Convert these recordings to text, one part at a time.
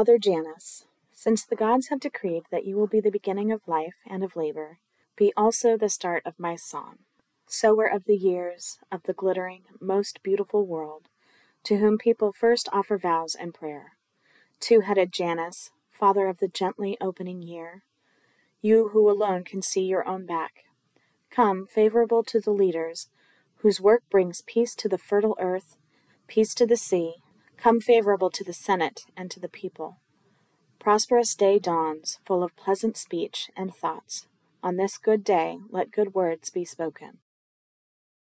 Father Janus, since the gods have decreed that you will be the beginning of life and of labor, be also the start of my song, sower of the years of the glittering, most beautiful world, to whom people first offer vows and prayer. Two headed Janus, father of the gently opening year, you who alone can see your own back, come, favorable to the leaders, whose work brings peace to the fertile earth, peace to the sea, come favorable to the Senate and to the people. Prosperous day dawns, full of pleasant speech and thoughts. On this good day, let good words be spoken.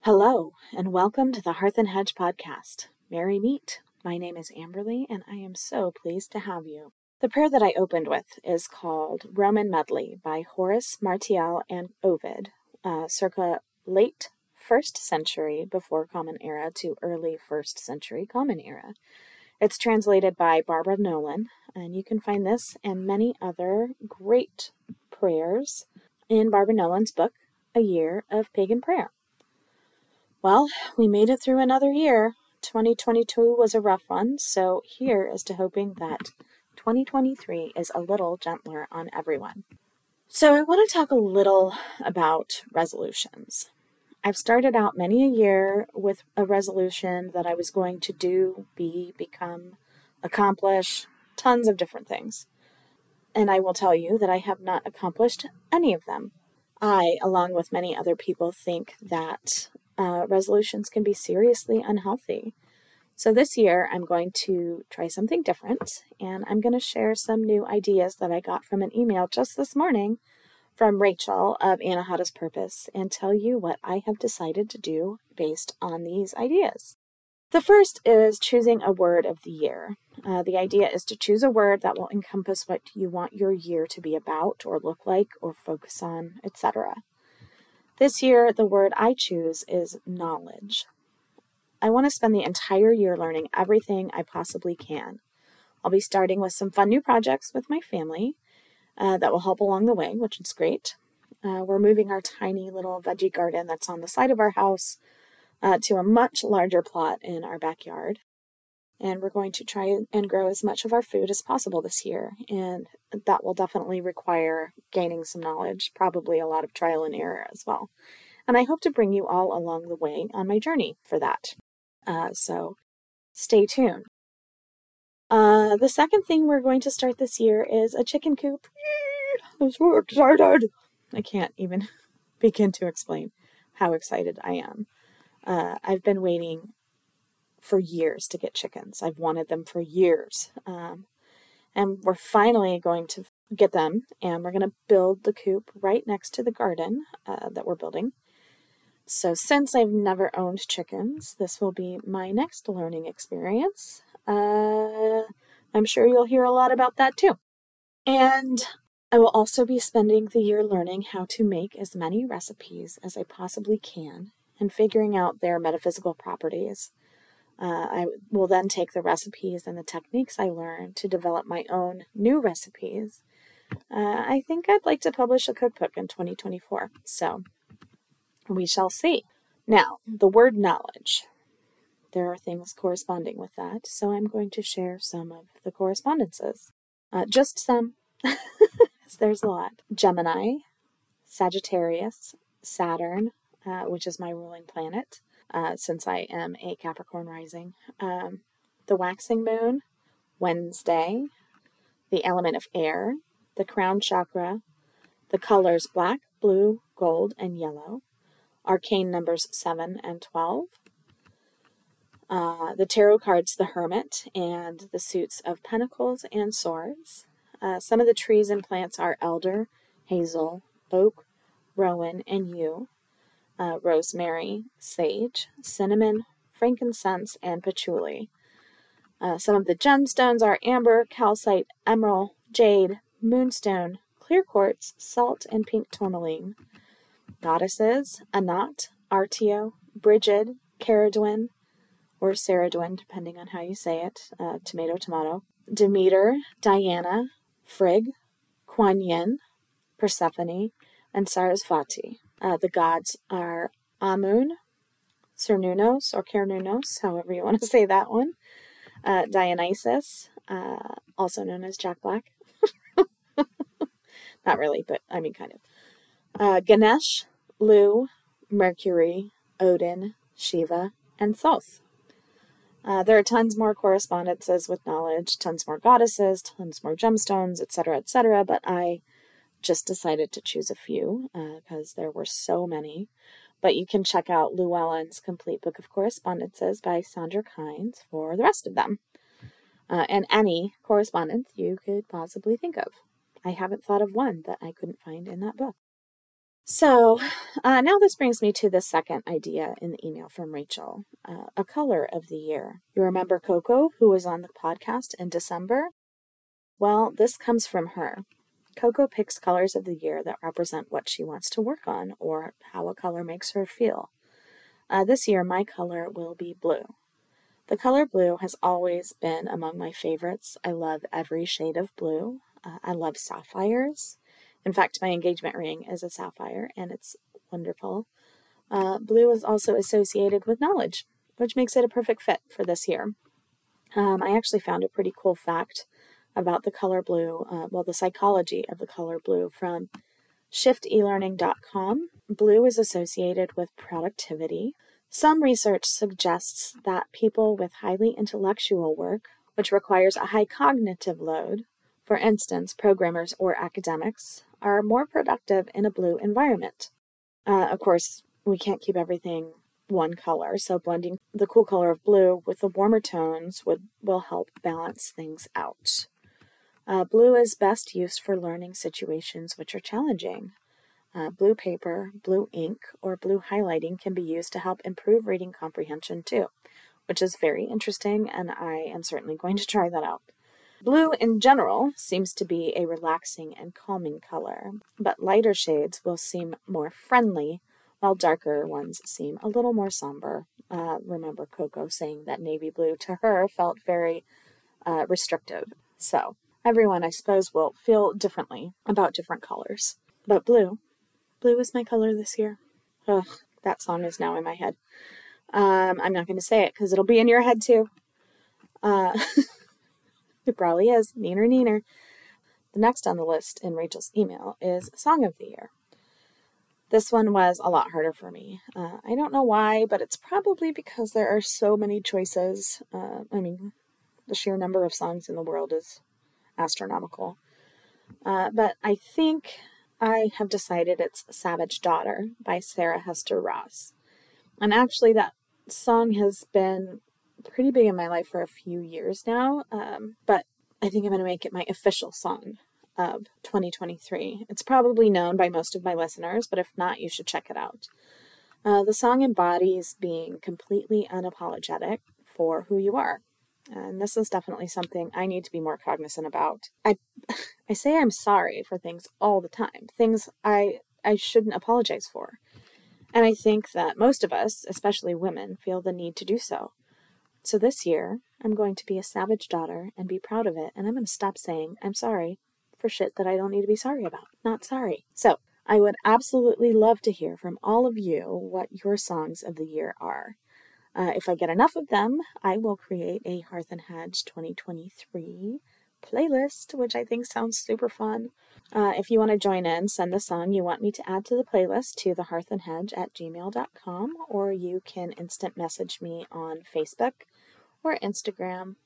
Hello, and welcome to the Hearth and Hedge podcast. Merry meet. My name is Amberle, and I am so pleased to have you. The prayer that I opened with is called Roman Medley by Horace Martial and Ovid, uh, circa late first century before Common Era to early first century Common Era. It's translated by Barbara Nolan, and you can find this and many other great prayers in Barbara Nolan's book, A Year of Pagan Prayer. Well, we made it through another year. 2022 was a rough one, so here is to hoping that 2023 is a little gentler on everyone. So, I want to talk a little about resolutions. I've started out many a year with a resolution that I was going to do, be, become, accomplish tons of different things. And I will tell you that I have not accomplished any of them. I, along with many other people, think that uh, resolutions can be seriously unhealthy. So this year, I'm going to try something different, and I'm going to share some new ideas that I got from an email just this morning from Rachel of Anahata's Purpose and tell you what I have decided to do based on these ideas. The first is choosing a word of the year. Uh, the idea is to choose a word that will encompass what you want your year to be about, or look like, or focus on, etc. This year, the word I choose is knowledge. I want to spend the entire year learning everything I possibly can. I'll be starting with some fun new projects with my family uh, that will help along the way, which is great. Uh, we're moving our tiny little veggie garden that's on the side of our house uh, to a much larger plot in our backyard. And we're going to try and grow as much of our food as possible this year. And that will definitely require gaining some knowledge, probably a lot of trial and error as well. And I hope to bring you all along the way on my journey for that. Uh, so stay tuned. Uh, the second thing we're going to start this year is a chicken coop. I'm so excited. I can't even begin to explain how excited I am. Uh, I've been waiting for years to get chickens. I've wanted them for years. Um, and we're finally going to get them, and we're going to build the coop right next to the garden uh, that we're building. So, since I've never owned chickens, this will be my next learning experience. Uh, I'm sure you'll hear a lot about that too. And I will also be spending the year learning how to make as many recipes as I possibly can and figuring out their metaphysical properties. Uh, I will then take the recipes and the techniques I learned to develop my own new recipes. Uh, I think I'd like to publish a cookbook in 2024, so we shall see. Now, the word knowledge there are things corresponding with that, so I'm going to share some of the correspondences. Uh, just some, there's a lot. Gemini, Sagittarius, Saturn, uh, which is my ruling planet, uh, since I am a Capricorn rising, um, the waxing moon, Wednesday, the element of air, the crown chakra, the colors black, blue, gold, and yellow, arcane numbers 7 and 12, uh, the tarot cards, the Hermit, and the suits of Pentacles and Swords. Uh, some of the trees and plants are elder, hazel, oak, rowan, and yew, uh, rosemary, sage, cinnamon, frankincense, and patchouli. Uh, some of the gemstones are amber, calcite, emerald, jade, moonstone, clear quartz, salt, and pink tourmaline. Goddesses, Anat, Artio, Brigid, Caradwyn, or Saradwin, depending on how you say it, uh, tomato, tomato, Demeter, Diana, Frigg, Kuan Yin, Persephone, and Sarasvati. Uh, the gods are Amun, Cernunnos, or Cernunnos, however you want to say that one, uh, Dionysus, uh, also known as Jack Black. Not really, but I mean, kind of. Uh, Ganesh, Lugh, Mercury, Odin, Shiva, and Thoth. Uh, there are tons more correspondences with knowledge, tons more goddesses, tons more gemstones, etc., etc., but I just decided to choose a few because uh, there were so many. But you can check out Llewellyn's Complete Book of Correspondences by Sandra Kynes for the rest of them. Uh, and any correspondence you could possibly think of. I haven't thought of one that I couldn't find in that book. So uh, now this brings me to the second idea in the email from Rachel uh, a color of the year. You remember Coco, who was on the podcast in December? Well, this comes from her. Coco picks colors of the year that represent what she wants to work on or how a color makes her feel. Uh, this year, my color will be blue. The color blue has always been among my favorites. I love every shade of blue. Uh, I love sapphires. In fact, my engagement ring is a sapphire and it's wonderful. Uh, blue is also associated with knowledge, which makes it a perfect fit for this year. Um, I actually found a pretty cool fact about the color blue, uh, well, the psychology of the color blue from shiftelearning.com. Blue is associated with productivity. Some research suggests that people with highly intellectual work, which requires a high cognitive load, for instance, programmers or academics, are more productive in a blue environment. Uh, of course, we can't keep everything one color, so blending the cool color of blue with the warmer tones would will help balance things out. Uh, blue is best used for learning situations which are challenging. Uh, blue paper, blue ink, or blue highlighting can be used to help improve reading comprehension too, which is very interesting, and I am certainly going to try that out. Blue in general seems to be a relaxing and calming color, but lighter shades will seem more friendly, while darker ones seem a little more somber. Uh, remember Coco saying that navy blue to her felt very uh, restrictive. So, everyone, I suppose, will feel differently about different colors. But blue, blue is my color this year. Ugh, that song is now in my head. Um, I'm not going to say it because it'll be in your head too. Uh, It probably is. Neener, neener. The next on the list in Rachel's email is Song of the Year. This one was a lot harder for me. Uh, I don't know why, but it's probably because there are so many choices. Uh, I mean, the sheer number of songs in the world is astronomical. Uh, but I think I have decided it's Savage Daughter by Sarah Hester Ross. And actually, that song has been pretty big in my life for a few years now, um, but I think I'm going to make it my official song of 2023. It's probably known by most of my listeners, but if not, you should check it out. Uh, the song embodies being completely unapologetic for who you are. And this is definitely something I need to be more cognizant about. I I say I'm sorry for things all the time, things I I shouldn't apologize for. And I think that most of us, especially women, feel the need to do so. So this year, I'm going to be a savage daughter and be proud of it, and I'm going to stop saying I'm sorry for shit that I don't need to be sorry about. Not sorry. So, I would absolutely love to hear from all of you what your songs of the year are. Uh, if I get enough of them, I will create a Hearth and Hedge 2023 playlist, which I think sounds super fun. Uh, if you want to join in, send the song you want me to add to the playlist to the Hearth and Hedge at gmail.com, or you can instant message me on Facebook or Instagram.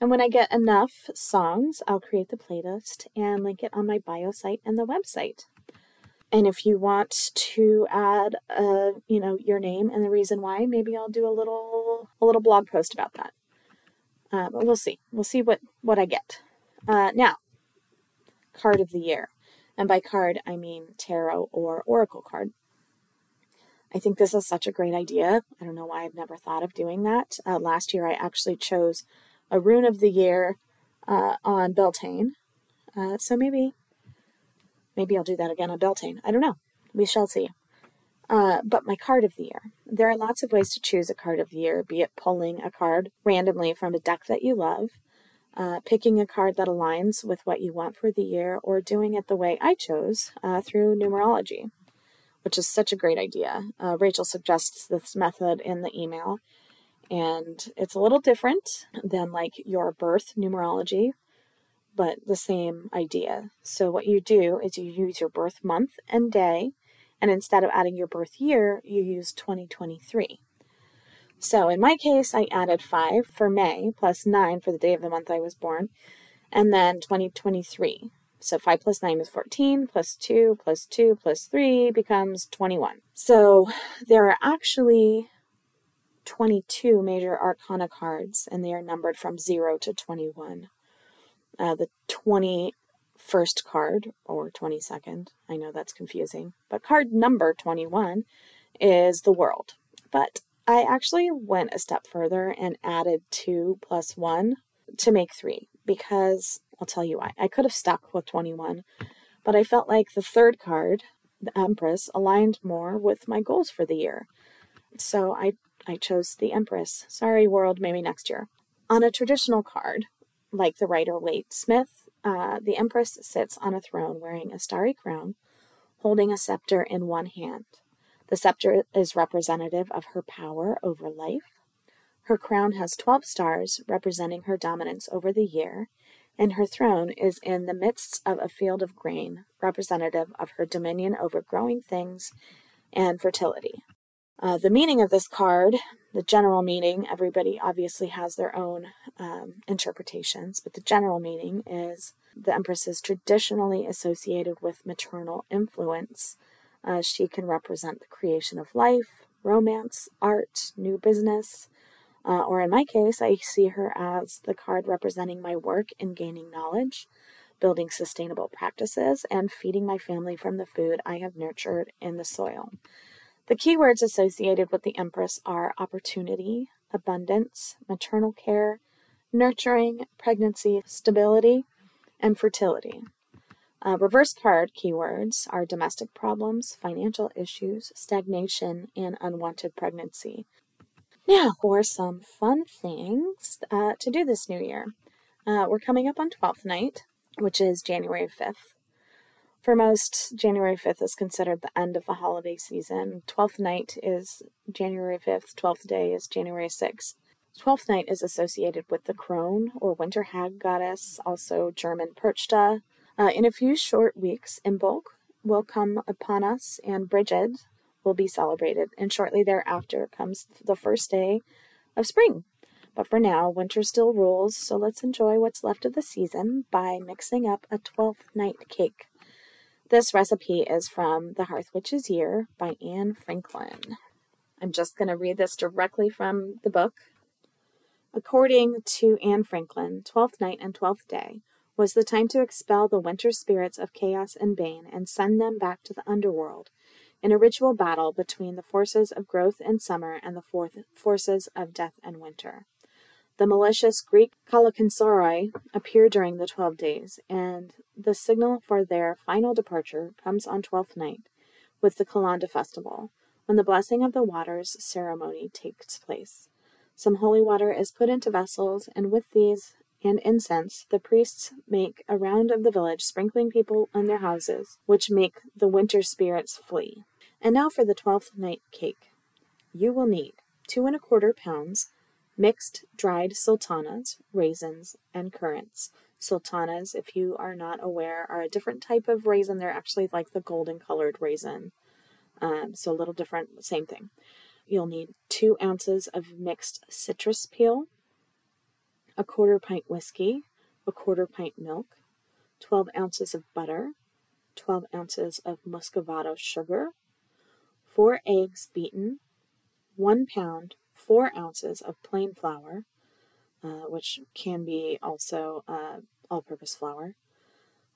And when I get enough songs, I'll create the playlist and link it on my bio site and the website. And if you want to add, uh, you know, your name and the reason why, maybe I'll do a little a little blog post about that. Uh, but we'll see. We'll see what what I get. Uh, now, card of the year, and by card I mean tarot or oracle card. I think this is such a great idea. I don't know why I've never thought of doing that. Uh, last year, I actually chose a rune of the year uh, on Beltane. Uh, so maybe, maybe I'll do that again on Beltane. I don't know. We shall see. Uh, but my card of the year. There are lots of ways to choose a card of the year, be it pulling a card randomly from a deck that you love, uh, picking a card that aligns with what you want for the year, or doing it the way I chose uh, through numerology which is such a great idea. Uh, Rachel suggests this method in the email, and it's a little different than like your birth numerology, but the same idea. So, what you do is you use your birth month and day, and instead of adding your birth year, you use 2023. So, in my case, I added 5 for May plus 9 for the day of the month I was born, and then 2023. So 5 plus 9 is 14, plus 2, plus 2, plus 3 becomes 21. So there are actually 22 major arcana cards, and they are numbered from 0 to 21. Uh, the 21st card, or 22nd, I know that's confusing, but card number 21 is the world. But I actually went a step further and added 2 plus 1 to make 3 because I'll tell you why. I could have stuck with 21, but I felt like the third card, the Empress, aligned more with my goals for the year. So I, I chose the Empress. Sorry, world, maybe next year. On a traditional card, like the Rider Waite Smith, uh, the Empress sits on a throne wearing a starry crown, holding a scepter in one hand. The scepter is representative of her power over life. Her crown has 12 stars representing her dominance over the year, and her throne is in the midst of a field of grain, representative of her dominion over growing things and fertility. Uh, the meaning of this card, the general meaning, everybody obviously has their own um, interpretations, but the general meaning is the Empress is traditionally associated with maternal influence. Uh, she can represent the creation of life, romance, art, new business, uh, or in my case, I see her as the card representing my work in gaining knowledge, building sustainable practices, and feeding my family from the food I have nurtured in the soil. The keywords associated with the Empress are opportunity, abundance, maternal care, nurturing, pregnancy, stability, and fertility. Uh, reverse card keywords are domestic problems, financial issues, stagnation, and unwanted pregnancy. Now, for some fun things uh, to do this new year. Uh, we're coming up on 12th night, which is January 5th. For most, January 5th is considered the end of the holiday season. 12th night is January 5th, 12th day is January 6th. 12th night is associated with the crone or winter hag goddess, also German Perchta. Uh, in a few short weeks, Imbolc will come upon us, and Brigid, will be celebrated, and shortly thereafter comes the first day of spring. But for now, winter still rules, so let's enjoy what's left of the season by mixing up a 12th night cake. This recipe is from The Hearth Witch's Year by Anne Franklin. I'm just going to read this directly from the book. According to Anne Franklin, Twelfth Night and Twelfth Day was the time to expel the winter spirits of chaos and bane and send them back to the underworld in a ritual battle between the forces of growth and summer and the forces of death and winter. The malicious Greek Kalokonsairoi appear during the twelve days, and the signal for their final departure comes on Twelfth Night with the Kalanda festival, when the blessing of the waters ceremony takes place. Some holy water is put into vessels, and with these and incense, the priests make a round of the village, sprinkling people in their houses, which make the winter spirits flee. And now for the twelfth night cake. You will need two and a quarter pounds mixed dried sultanas, raisins, and currants. Sultanas, if you are not aware, are a different type of raisin. They're actually like the golden colored raisin. Um, so a little different, same thing. You'll need two ounces of mixed citrus peel, a quarter pint whiskey, a quarter pint milk, 12 ounces of butter, 12 ounces of muscovado sugar, 4 eggs beaten, 1 pound, 4 ounces of plain flour, uh, which can be also uh, all purpose flour,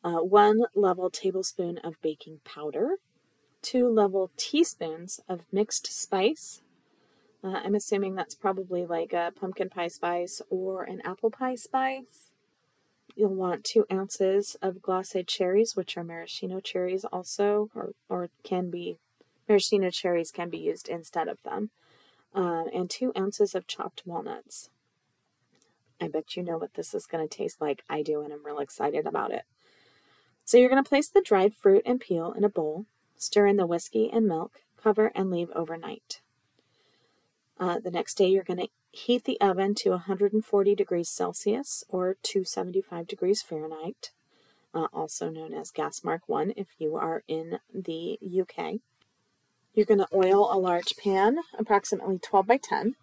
uh, 1 level tablespoon of baking powder, 2 level teaspoons of mixed spice, uh, I'm assuming that's probably like a pumpkin pie spice or an apple pie spice. You'll want two ounces of glacé cherries, which are maraschino cherries also, or, or can be, maraschino cherries can be used instead of them, uh, and two ounces of chopped walnuts. I bet you know what this is going to taste like. I do, and I'm real excited about it. So you're going to place the dried fruit and peel in a bowl, stir in the whiskey and milk, cover, and leave overnight. Uh, the next day, you're going to Heat the oven to 140 degrees Celsius or 275 degrees Fahrenheit, uh, also known as gas mark 1 if you are in the UK. You're going to oil a large pan, approximately 12 by 10,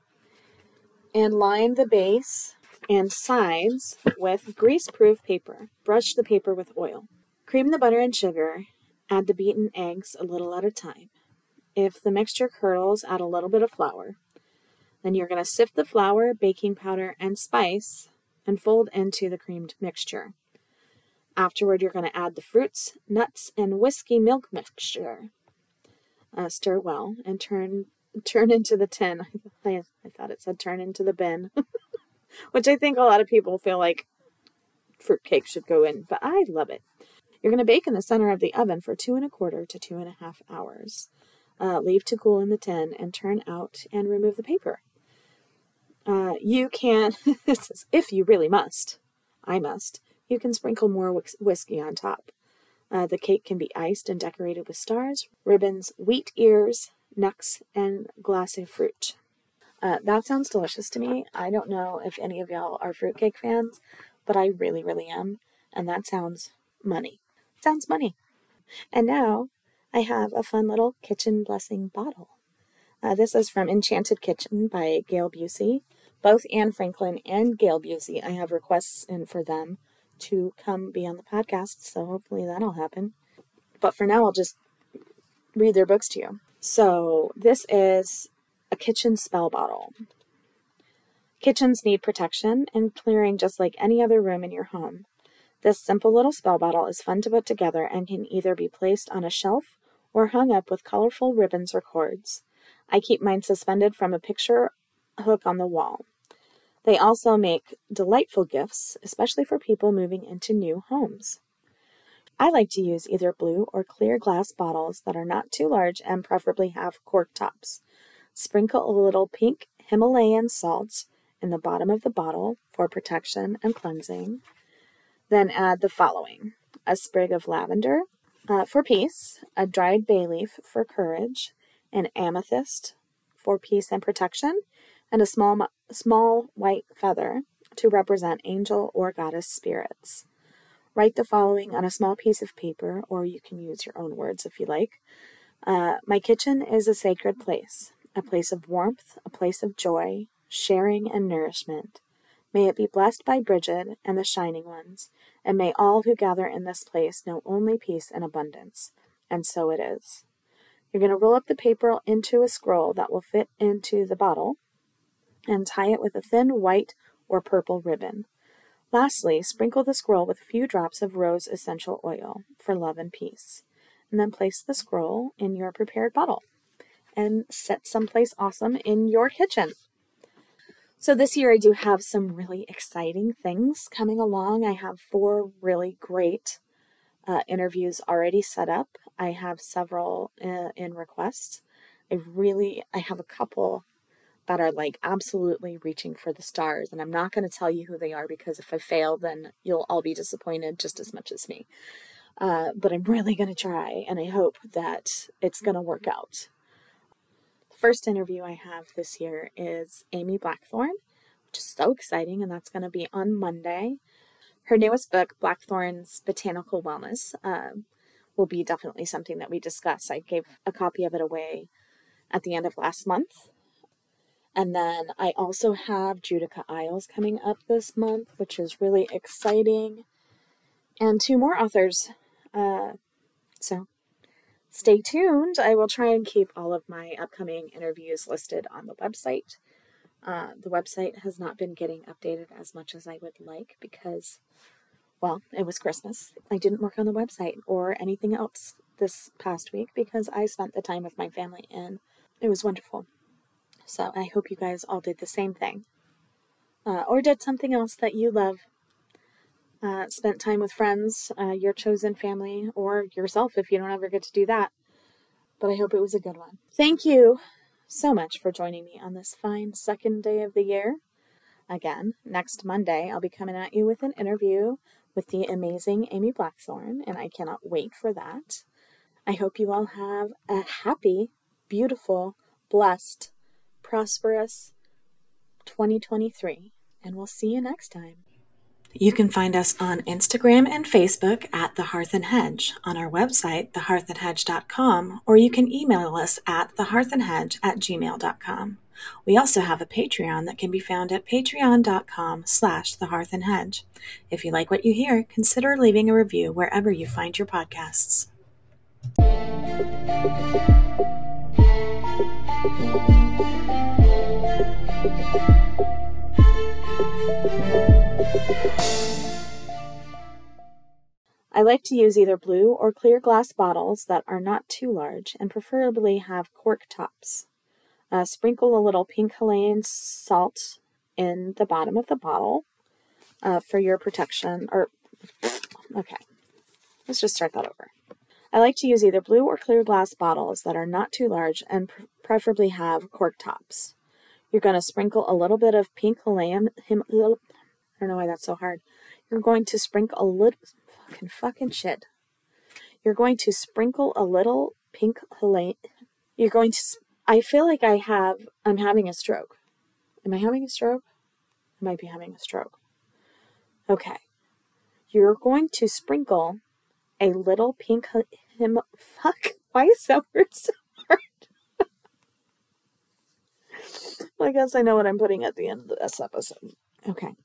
and line the base and sides with grease-proof paper. Brush the paper with oil. Cream the butter and sugar. Add the beaten eggs a little at a time. If the mixture curdles, add a little bit of flour. Then you're going to sift the flour, baking powder, and spice and fold into the creamed mixture. Afterward, you're going to add the fruits, nuts, and whiskey milk mixture. Uh, stir well and turn turn into the tin. I, I thought it said turn into the bin. which I think a lot of people feel like fruitcake should go in, but I love it. You're going to bake in the center of the oven for two and a quarter to two and a half hours. Uh, leave to cool in the tin and turn out and remove the paper. Uh, you can, if you really must, I must, you can sprinkle more whis- whiskey on top. Uh, the cake can be iced and decorated with stars, ribbons, wheat ears, nuts, and glace fruit. Uh, that sounds delicious to me. I don't know if any of y'all are fruitcake fans, but I really, really am. And that sounds money. Sounds money. And now I have a fun little kitchen blessing bottle. Uh, this is from Enchanted Kitchen by Gail Bussi. Both Anne Franklin and Gail Bussi, I have requests in for them to come be on the podcast, so hopefully that'll happen. But for now, I'll just read their books to you. So this is a kitchen spell bottle. Kitchens need protection and clearing just like any other room in your home. This simple little spell bottle is fun to put together and can either be placed on a shelf or hung up with colorful ribbons or cords. I keep mine suspended from a picture hook on the wall. They also make delightful gifts, especially for people moving into new homes. I like to use either blue or clear glass bottles that are not too large and preferably have cork tops. Sprinkle a little pink Himalayan salt in the bottom of the bottle for protection and cleansing. Then add the following a sprig of lavender uh, for peace, a dried bay leaf for courage, an amethyst for peace and protection, and a small, small white feather to represent angel or goddess spirits. Write the following on a small piece of paper, or you can use your own words if you like. Uh, my kitchen is a sacred place a place of warmth, a place of joy, sharing, and nourishment. May it be blessed by Bridget and the Shining Ones, and may all who gather in this place know only peace and abundance. And so it is. You're going to roll up the paper into a scroll that will fit into the bottle and tie it with a thin white or purple ribbon. Lastly, sprinkle the scroll with a few drops of rose essential oil for love and peace, and then place the scroll in your prepared bottle and set someplace awesome in your kitchen. So, this year I do have some really exciting things coming along. I have four really great uh, interviews already set up. I have several uh, in request. I really, I have a couple that are like absolutely reaching for the stars, and I'm not going to tell you who they are because if I fail, then you'll all be disappointed just as much as me. Uh, but I'm really going to try, and I hope that it's going to work out The first interview I have this year is Amy Blackthorn, which is so exciting, and that's going to be on Monday. Her newest book, Blackthorn's Botanical Wellness, uh, will be definitely something that we discuss. I gave a copy of it away at the end of last month. And then I also have Judika Illes coming up this month, which is really exciting. And two more authors. Uh, so stay tuned. I will try and keep all of my upcoming interviews listed on the website. Uh, the website has not been getting updated as much as I would like because, well, it was Christmas. I didn't work on the website or anything else this past week because I spent the time with my family and it was wonderful. So I hope you guys all did the same thing. Uh, or did something else that you love uh, spent time with friends, uh, your chosen family, or yourself if you don't ever get to do that. But I hope it was a good one. Thank you so much for joining me on this fine second day of the year. Again, next Monday, I'll be coming at you with an interview with the amazing Amy Blackthorn, and I cannot wait for that. I hope you all have a happy, beautiful, blessed, prosperous, 2023, and we'll see you next time. You can find us on Instagram and Facebook at The Hearth and Hedge, on our website, thehearthandhedge.com, or you can email us at thehearthandhedge at gmail.com. We also have a Patreon that can be found at patreon.com slash thehearthandhedge. If you like what you hear, consider leaving a review wherever you find your podcasts. I like to use either blue or clear glass bottles that are not too large and preferably have cork tops. Uh, sprinkle a little pink Himalayan salt in the bottom of the bottle uh, for your protection. Or, okay, let's just start that over. I like to use either blue or clear glass bottles that are not too large and pr- preferably have cork tops. You're going to sprinkle a little bit of pink Himalayan. Him, I don't know why that's so hard. You're going to sprinkle a little fucking fucking shit. You're going to sprinkle a little pink Himalayan. You're going to. I feel like I have. I'm having a stroke. Am I having a stroke? I might be having a stroke. Okay. You're going to sprinkle a little pink him. Fuck. Why is that word so hard? well, I guess I know what I'm putting at the end of this episode. Okay.